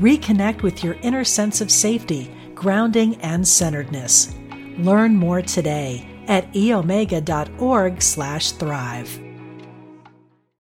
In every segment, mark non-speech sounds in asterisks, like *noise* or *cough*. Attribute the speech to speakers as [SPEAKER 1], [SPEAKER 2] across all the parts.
[SPEAKER 1] Reconnect with your inner sense of safety, grounding, and centeredness. Learn more today at eomega.org/thrive.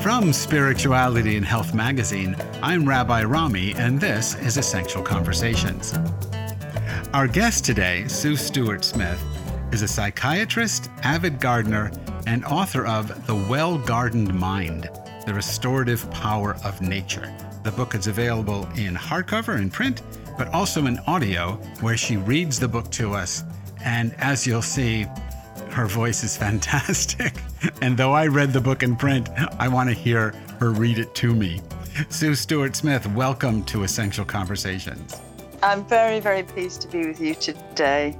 [SPEAKER 2] From Spirituality and Health magazine, I'm Rabbi Rami, and this is Essential Conversations. Our guest today, Sue Stuart Smith, is a psychiatrist, avid gardener, and author of The Well Gardened Mind The Restorative Power of Nature. The book is available in hardcover and print, but also in audio, where she reads the book to us. And as you'll see, her voice is fantastic. *laughs* and though I read the book in print, I want to hear her read it to me. Sue Stuart Smith, welcome to Essential Conversations.
[SPEAKER 3] I'm very, very pleased to be with you today.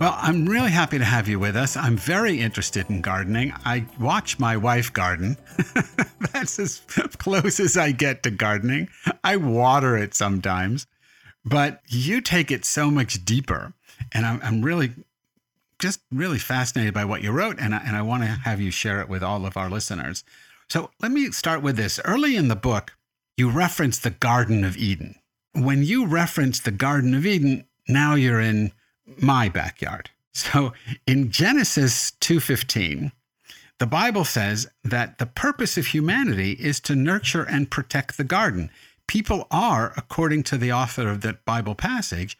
[SPEAKER 2] Well, I'm really happy to have you with us. I'm very interested in gardening. I watch my wife garden. *laughs* That's as close as I get to gardening. I water it sometimes, but you take it so much deeper. And I'm, I'm really just really fascinated by what you wrote, and I, and I want to have you share it with all of our listeners. So let me start with this. Early in the book, you reference the Garden of Eden. When you reference the Garden of Eden, now you're in my backyard. So in Genesis 2:15, the Bible says that the purpose of humanity is to nurture and protect the garden. People are, according to the author of that Bible passage,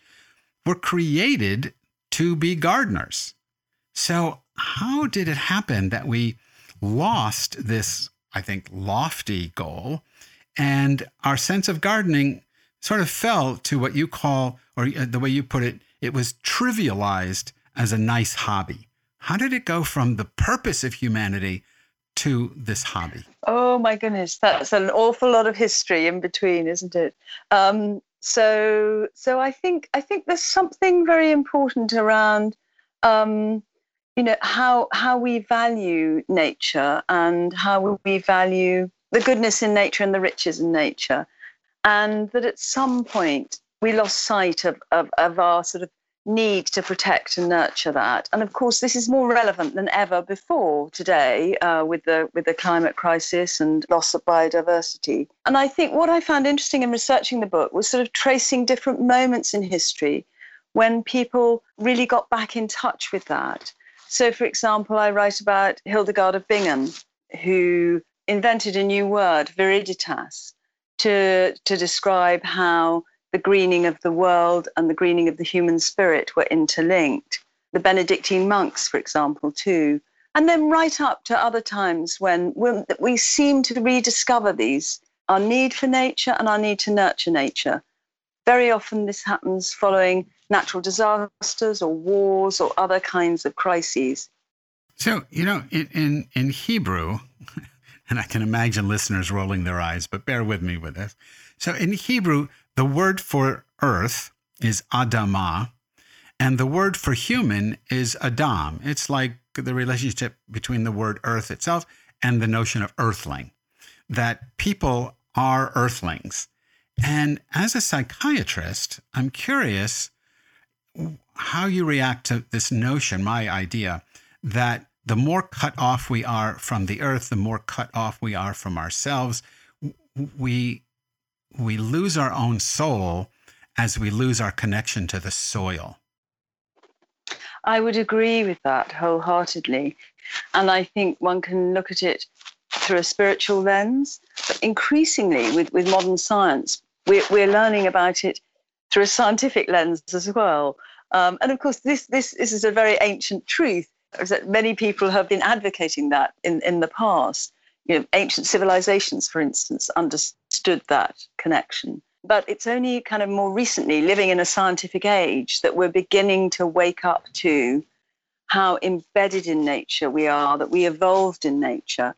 [SPEAKER 2] were created to be gardeners. So, how did it happen that we lost this, I think, lofty goal and our sense of gardening sort of fell to what you call, or uh, the way you put it, it was trivialized as a nice hobby? How did it go from the purpose of humanity to this hobby?
[SPEAKER 3] Oh my goodness, that's an awful lot of history in between, isn't it? Um, so so I think I think there's something very important around um, you know how how we value nature and how we value the goodness in nature and the riches in nature, and that at some point we lost sight of, of, of our sort of need to protect and nurture that. And of course, this is more relevant than ever before today uh, with the with the climate crisis and loss of biodiversity. And I think what I found interesting in researching the book was sort of tracing different moments in history when people really got back in touch with that. So, for example, I write about Hildegard of Bingen, who invented a new word, viriditas, to to describe how the greening of the world and the greening of the human spirit were interlinked. The Benedictine monks, for example, too. And then right up to other times when, we seem to rediscover these our need for nature and our need to nurture nature. Very often, this happens following natural disasters or wars or other kinds of crises.
[SPEAKER 2] So, you know, in, in Hebrew, *laughs* and I can imagine listeners rolling their eyes, but bear with me with this. So, in Hebrew, the word for earth is Adama, and the word for human is Adam. It's like the relationship between the word earth itself and the notion of earthling, that people are earthlings. And as a psychiatrist, I'm curious how you react to this notion, my idea, that the more cut off we are from the earth, the more cut off we are from ourselves. We we lose our own soul as we lose our connection to the soil.
[SPEAKER 3] I would agree with that wholeheartedly. And I think one can look at it through a spiritual lens. But increasingly, with, with modern science, we're, we're learning about it through a scientific lens as well. Um, and of course, this, this, this is a very ancient truth that many people have been advocating that in, in the past. You know, ancient civilizations, for instance, understood that connection. But it's only kind of more recently, living in a scientific age, that we're beginning to wake up to how embedded in nature we are, that we evolved in nature,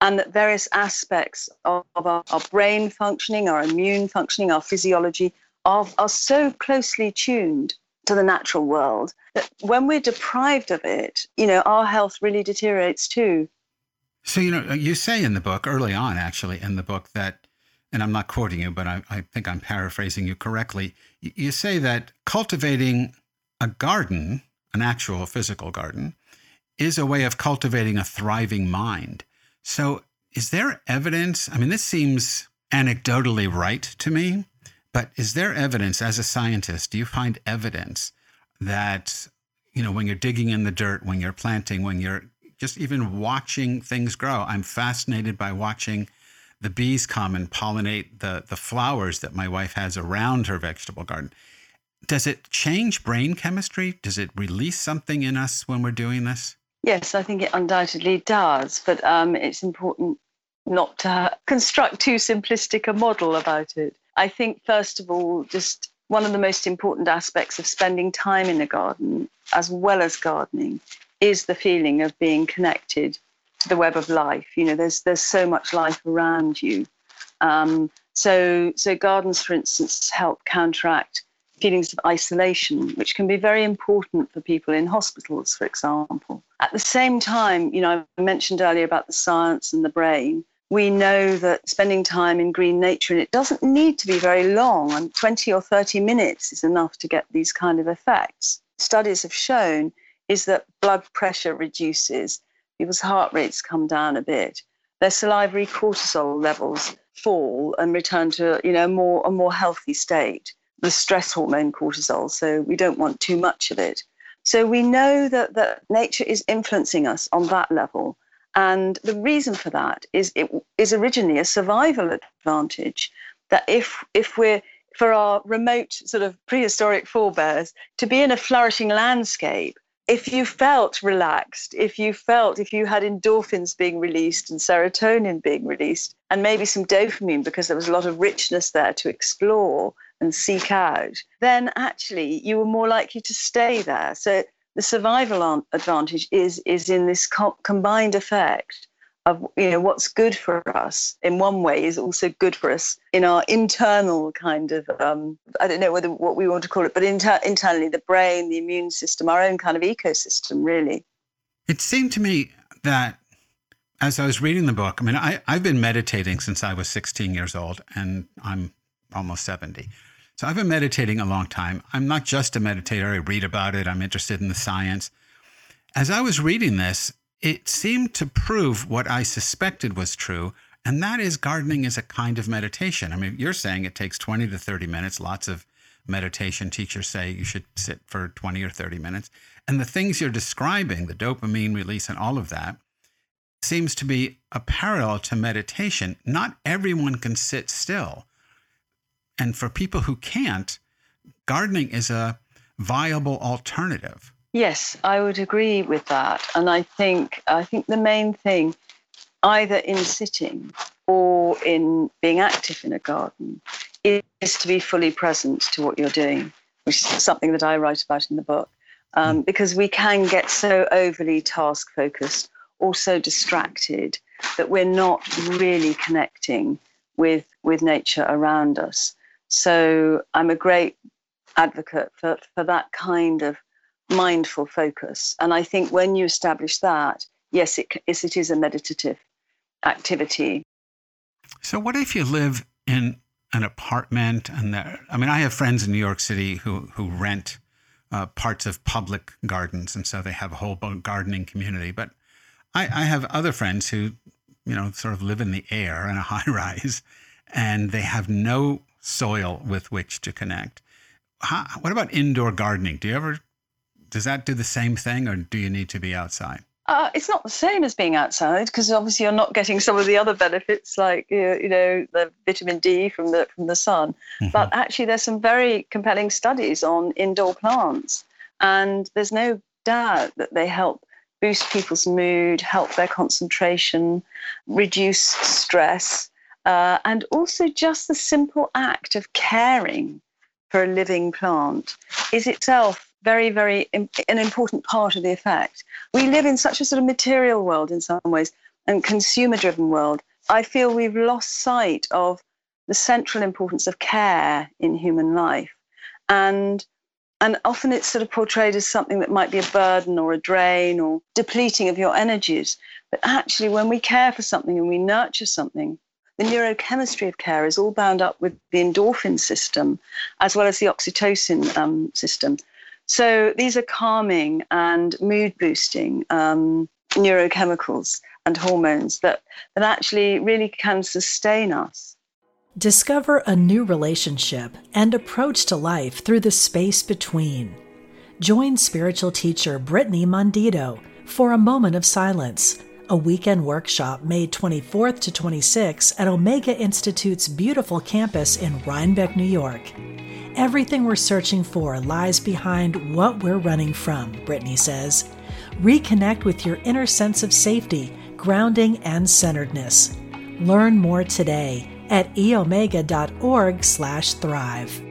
[SPEAKER 3] and that various aspects of, our, our, brain functioning, our immune functioning, our physiology are, are so closely tuned to the natural world that when we're deprived of it, you know, our health really deteriorates too.
[SPEAKER 2] So, you know, you say in the book, early on actually in the book, that, and I'm not quoting you, but I, I think I'm paraphrasing you correctly. You say that cultivating a garden, an actual physical garden, is a way of cultivating a thriving mind. So, is there evidence? I mean, this seems anecdotally right to me, but is there evidence as a scientist? Do you find evidence that, you know, when you're digging in the dirt, when you're planting, when you're just even watching things grow, I'm fascinated by watching the bees come and pollinate the, the flowers that my wife has around her vegetable garden. Does it change brain chemistry? Does it release something in us when we're doing this?
[SPEAKER 3] Yes, I think it undoubtedly does, but um, it's important not to construct too simplistic a model about it. I think, first of all, just one of the most important aspects of spending time in a garden, as well as gardening, is the feeling of being connected the web of life. You know, there's there's so much life around you. Um, so so gardens, for instance, help counteract feelings of isolation, which can be very important for people in hospitals, for example. At the same time, you know, I mentioned earlier about the science and the brain. We know that spending time in green nature, and it doesn't need to be very long, and 20 or 30 minutes is enough to get these kind of effects. Studies have shown is that blood pressure reduces, people's heart rates come down a bit, their salivary cortisol levels fall and return to you know more a more healthy state the stress hormone cortisol, so we don't want too much of it. So we know that, that nature is influencing us on that level. And the reason for that is it is originally a survival advantage. That if if we're for our remote sort of prehistoric forebears to be in a flourishing landscape, if you felt relaxed, if you felt, if you had endorphins being released and serotonin being released, and maybe some dopamine because there was a lot of richness there to explore, and seek out, then actually you were more likely to stay there. So the survival advantage is is in this co- combined effect of you know what's good for us in one way is also good for us in our internal kind of um, I don't know whether what we want to call it, but inter- internally the brain, the immune system, our own kind of ecosystem, really.
[SPEAKER 2] It seemed to me that as I was reading the book, I mean, I, I've been meditating since I was 16 years old, and I'm almost 70. So I've been meditating a long time. I'm not just a meditator, I read about it, I'm interested in the science. As I was reading this, it seemed to prove what I suspected was true, and that is gardening is a kind of meditation. I mean, you're saying it takes 20 to 30 minutes. Lots of meditation teachers say you should sit for 20 or 30 minutes. And the things you're describing, the dopamine release and all of that, seems to be a parallel to meditation. Not everyone can sit still. And for people who can't, gardening is a viable alternative.
[SPEAKER 3] Yes, I would agree with that. And I think I think the main thing, either in sitting or in being active in a garden, is to be fully present to what you're doing, which is something that I write about in the book. Um, mm. because we can get so overly task focused or so distracted that we're not really connecting with with nature around us. So I'm a great advocate for, for that kind of mindful focus. And I think when you establish that, yes, it, yes, it is a meditative activity.
[SPEAKER 2] So, what if you live in an apartment and there, I mean, I have friends in New York City who, who rent uh, parts of public gardens, and so they have a whole gardening community. But I, I have other friends who, you know, sort of live in the air in a *laughs* high rise, and they have no soil with which to connect. How, what about indoor gardening? Do you ever does that do the same thing, or do you need to be outside?
[SPEAKER 3] Uh, it's not the same as being outside because obviously you're not getting some of the other benefits like you know the vitamin D from the from the sun. Mm-hmm. But actually, there's some very compelling studies on indoor plants, and there's no doubt that they help boost people's mood, help their concentration, reduce stress, uh, and also just the simple act of caring for a living plant is itself very, very Im- an important part of the effect. We live in such a sort of material world in some ways and consumer driven world. I feel we've lost sight of the central importance of care in human life. And and often it's sort of portrayed as something that might be a burden or a drain or depleting of your energies. But actually, when we care for something and we nurture something, the neurochemistry of care is all bound up with the endorphin system as well as the oxytocin um, system. So these are calming and mood boosting um, neurochemicals and hormones that, that actually really can sustain us.
[SPEAKER 1] Discover a new relationship and approach to life through the space between. Join spiritual teacher Brittany Mondito for a moment of silence, a weekend workshop May 24th to 26th at Omega Institute's beautiful campus in Rhinebeck, New York. Everything we're searching for lies behind what we're running from, Brittany says. Reconnect with your inner sense of safety, grounding, and centeredness. Learn more today at eomega.org/thrive.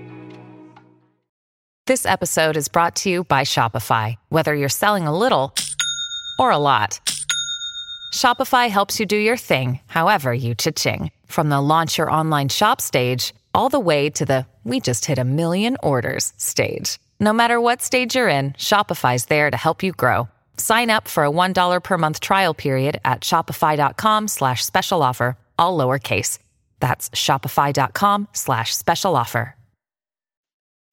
[SPEAKER 4] This episode is brought to you by Shopify. Whether you're selling a little or a lot, Shopify helps you do your thing, however you cha-ching. From the launch your online shop stage all the way to the we just hit a million orders stage. No matter what stage you're in, Shopify's there to help you grow. Sign up for a $1 per month trial period at shopify.com slash special offer, all lowercase. That's shopify.com slash special offer.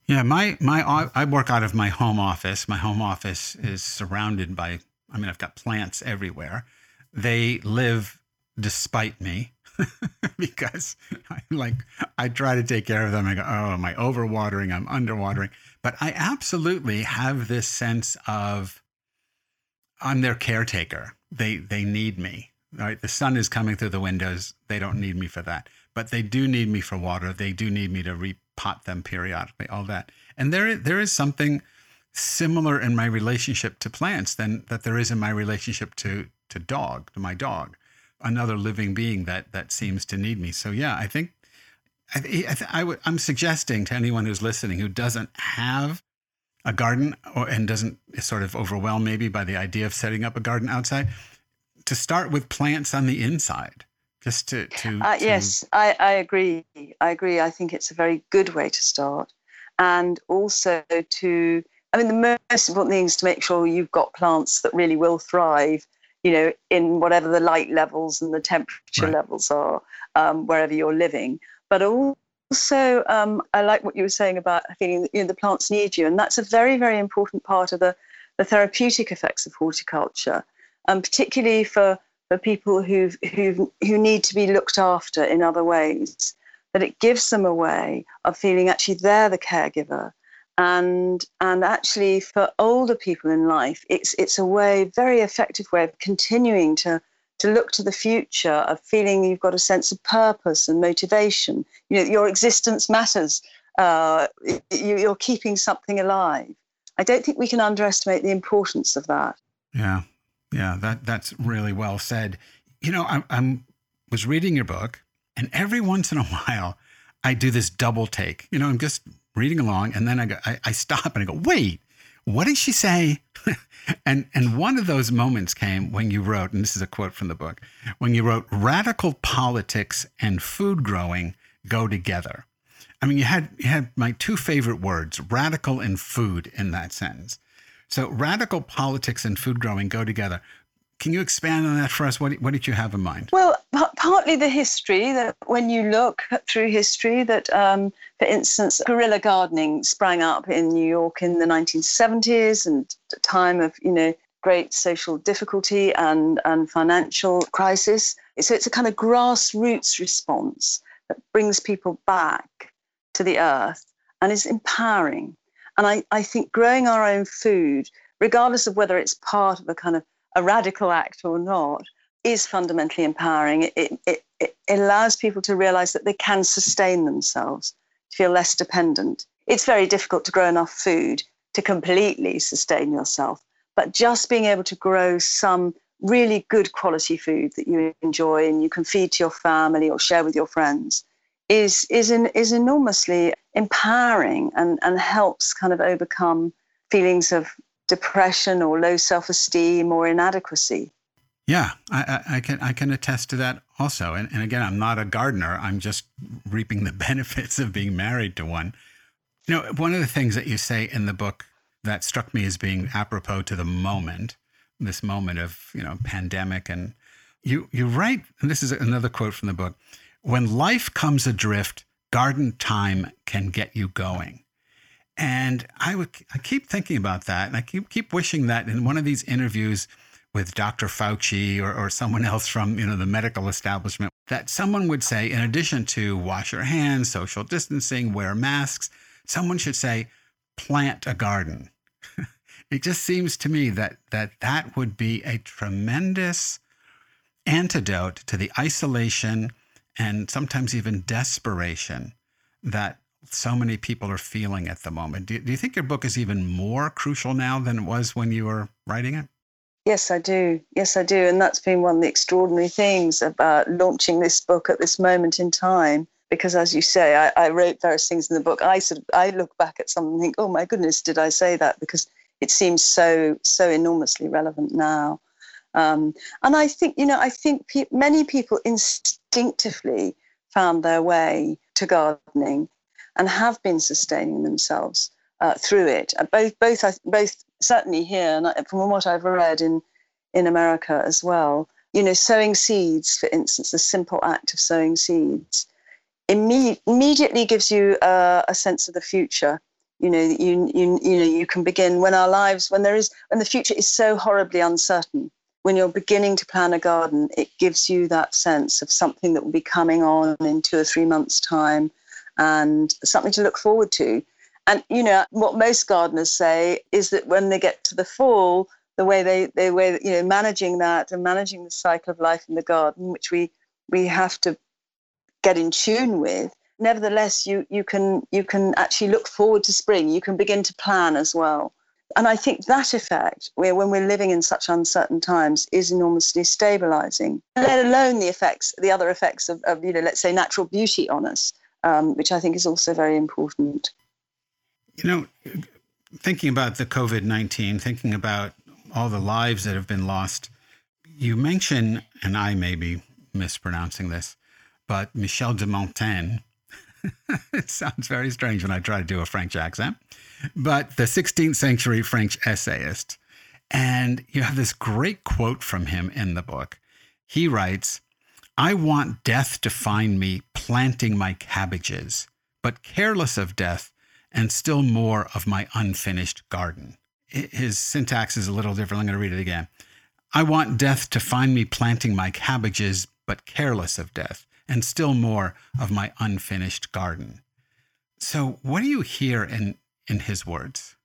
[SPEAKER 2] Yeah, my, my, I work out of my home office. My home office is surrounded by, I mean, I've got plants everywhere. They live despite me. *laughs* because I like I try to take care of them. I go, oh, am I overwatering? I'm underwatering. But I absolutely have this sense of I'm their caretaker. They they need me. Right? The sun is coming through the windows. They don't need me for that. But they do need me for water. They do need me to repot them periodically, all that. And there there is something similar in my relationship to plants than that there is in my relationship to to dog, to my dog another living being that that seems to need me. So yeah, I think I, I, I w- I'm suggesting to anyone who's listening who doesn't have a garden or, and doesn't sort of overwhelmed maybe by the idea of setting up a garden outside to start with plants on the inside just to, to,
[SPEAKER 3] uh,
[SPEAKER 2] to...
[SPEAKER 3] yes I, I agree. I agree. I think it's a very good way to start. And also to i mean the most important thing is to make sure you've got plants that really will thrive you know, in whatever the light levels and the temperature right. levels are, um, wherever you're living. But also, um, I like what you were saying about feeling you know, the plants need you. And that's a very, very important part of the, the therapeutic effects of horticulture, um, particularly for, for people who who who need to be looked after in other ways. That it gives them a way of feeling actually they're the caregiver and and actually for older people in life it's it's a way very effective way of continuing to to look to the future of feeling you've got a sense of purpose and motivation. You know your existence matters. Uh, you, are keeping something alive. I don't think we can underestimate the importance of that.
[SPEAKER 2] Yeah. Yeah that that's really well said. You know i I'm was reading your book and every once in a *laughs* while i do this double take. You know i'm just reading along, and then I go, I, I stop and I go, wait, what did she say? *laughs* and and one of those moments came when you wrote, and this is a quote from the book, when you wrote, "Radical politics and food growing go together." I mean, you had you had my two favorite words, radical and food, in that sentence. So, radical politics and food growing go together. Can you expand on that for us? What, what did you have in mind?
[SPEAKER 3] Well, p- partly the history that when you look through history, that um, for instance, guerrilla gardening sprang up in New York in the 1970s and a time of you know great social difficulty and and financial crisis. So it's a kind of grassroots response that brings people back to the earth and is empowering. And I, I think growing our own food, regardless of whether it's part of a kind of a radical act or not, is fundamentally empowering. It, it, it allows people to realize that they can sustain themselves, to feel less dependent. It's very difficult to grow enough food to completely sustain yourself, but just being able to grow some really good quality food that you enjoy and you can feed to your family or share with your friends is is an, is enormously empowering and and helps kind of overcome feelings of depression or low self-esteem or inadequacy.
[SPEAKER 2] Yeah, I, I, can I can attest to that also. And, and again, I'm not a gardener. I'm just reaping the *laughs* benefits of being married to one. You know, one of the things that you say in the book that struck me as being apropos to the moment, this moment of you know pandemic, and you you write, and this is another quote from the book: "When life comes adrift, garden time can get you going." And I would I keep thinking about that, and I keep keep wishing that in one of these interviews with Dr. Fauci or, or someone else from you know the medical establishment, that someone would say, in addition to wash your hands, social distancing, wear masks, someone should say, plant a garden. *laughs* it just seems to me that that that would be a tremendous antidote to the isolation and sometimes even desperation that so many people are feeling at the moment. Do, do you think your book is even more crucial now than it was when you were writing it?
[SPEAKER 3] Yes, I do. Yes, I do. And that's been one of the extraordinary things about launching this book at this moment in time. Because as you say, I, I wrote various things in the book. I sort of I look back at something and think, oh my goodness, did I say that? Because it seems so so enormously relevant now. Um, and I think you know I think pe- many people instinctively found their way to gardening and have been sustaining themselves uh, through it. Uh, both both both certainly here and from what I've read in in America as well. You know, sowing seeds, for instance, the simple act of sowing seeds imme- immediately gives you uh, a sense of the future. You know, you, you you know you can begin when our lives when there is when the future is so horribly uncertain. When you're beginning to plan a garden, it gives you that sense of something that will be coming on in two or three months' time, and something to look forward to. And you know what most gardeners say is that when they get to the fall, the way they they way you know managing that and managing the cycle of life in the garden, which we we have to get in tune with. Nevertheless, you you can you can actually look forward to spring. You can begin to plan as well. And I think that effect, where when we're living in such uncertain times, is enormously stabilizing. Let alone the effects, the other effects of, of you know, let's say natural beauty on us, um, which I think is also very important.
[SPEAKER 2] You know, thinking about the COVID 19, thinking about all the lives that have been lost, you mention, and I may be mispronouncing this, but Michel de Montaigne. *laughs* it sounds very strange when I try to do a French accent, but the 16th century French essayist. And you have this great quote from him in the book. He writes, I want death to find me planting my cabbages, but careless of death and still more of my unfinished garden. His syntax is a little different. I'm going to read it again. I want death to find me planting my cabbages, but careless of death, and still more of my unfinished garden. So, what do you hear in, in his words?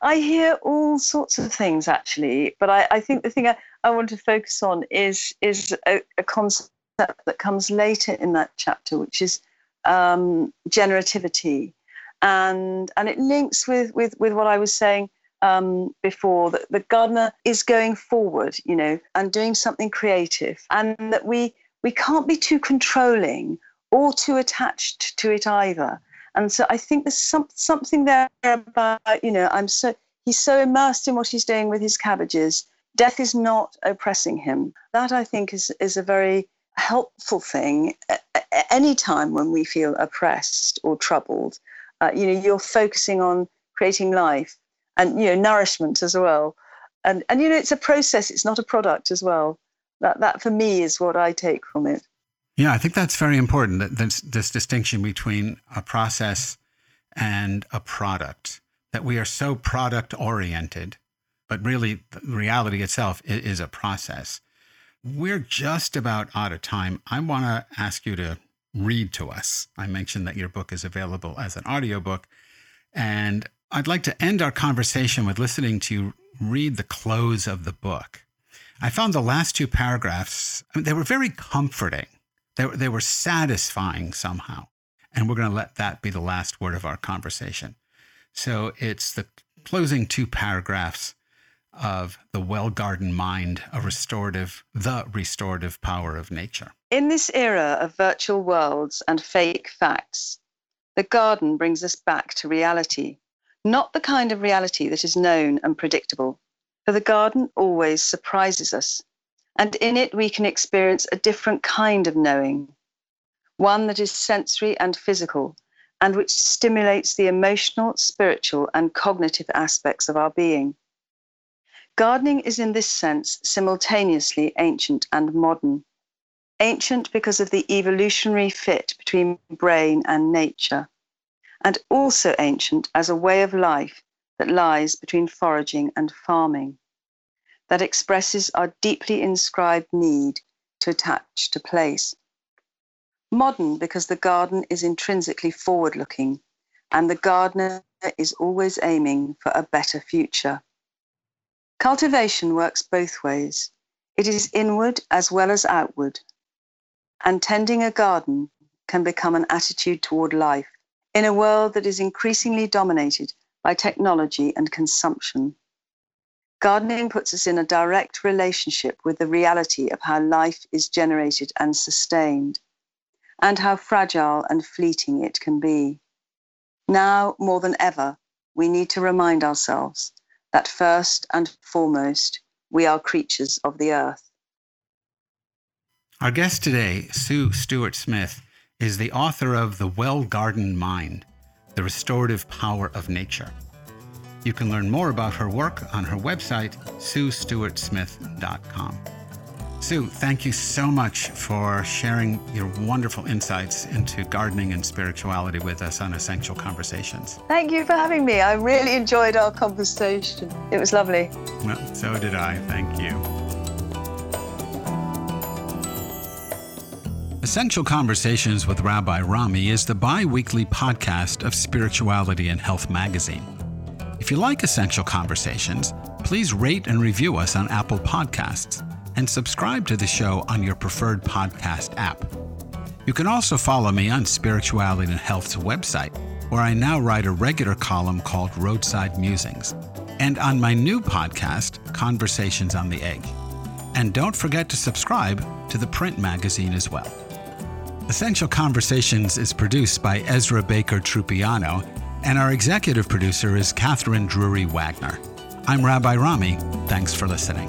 [SPEAKER 3] I hear all sorts of things actually, but I, I think the thing I, I, want to focus on is is a, a, concept that comes later in that chapter, which is um, generativity and and it links with with with what I was saying um, before that the gardener is going forward, you know, and doing something creative, and that we we can't be too controlling or too attached to it either. And so I think there's some, something there about you know I'm so he's so immersed in what he's doing with his cabbages. Death is not oppressing him. That I think is is a very helpful thing. Any time when we feel oppressed or troubled, uh, you know you're focusing on creating life and you know nourishment as well and and you know it's a process it's not a product as well that that for me is what i take from it
[SPEAKER 2] yeah i think that's very important that this, this distinction between a process and a product that we are so product oriented but really reality itself is a process we're just about out of time i want to ask you to read to us. I mentioned that your book is available as an audiobook. And I'd like to end our conversation with listening to you read the close of the book. I found the last two paragraphs, I mean, they were very comforting. They were, they were satisfying somehow. And we're going to let that be the last word of our conversation. So it's the closing two paragraphs of the well gardened mind, a restorative, the restorative power of nature.
[SPEAKER 3] In this era of virtual worlds and fake facts, the garden brings us back to reality, not the kind of reality that is known and predictable. For the garden always surprises us, and in it we can experience a different kind of knowing, one that is sensory and physical, and which stimulates the emotional, spiritual, and cognitive aspects of our being. Gardening is, in this sense, simultaneously ancient and modern. Ancient because of the evolutionary fit between brain and nature, and also ancient as a way of life that lies between foraging and farming, that expresses our deeply inscribed need to attach to place. Modern because the garden is intrinsically forward looking, and the gardener is always aiming for a better future. Cultivation works both ways. It is inward as well as outward. And tending a garden can become an attitude toward life in a world that is increasingly dominated by technology and consumption. Gardening puts us in a direct relationship with the reality of how life is generated and sustained, and how fragile and fleeting it can be. Now, more than ever, we need to remind ourselves that first and foremost, we are creatures of the earth.
[SPEAKER 2] Our guest today, Sue Stuart Smith, is the author of The Well Gardened Mind The Restorative Power of Nature. You can learn more about her work on her website, suestuartsmith.com. Sue, thank you so much for sharing your wonderful insights into gardening and spirituality with us on Essential Conversations.
[SPEAKER 3] Thank you for having me. I really enjoyed our conversation. It was lovely.
[SPEAKER 2] Well, so did I. Thank you. Essential Conversations with Rabbi Rami is the bi weekly podcast of Spirituality and Health magazine. If you like Essential Conversations, please rate and review us on Apple Podcasts and subscribe to the show on your preferred podcast app. You can also follow me on Spirituality and Health's website, where I now write a regular column called Roadside Musings, and on my new podcast, Conversations on the Edge. And don't forget to subscribe to the print magazine as well. Essential Conversations is produced by Ezra Baker Trupiano, and our executive producer is Kathryn Drury Wagner. I'm Rabbi Rami. Thanks for listening.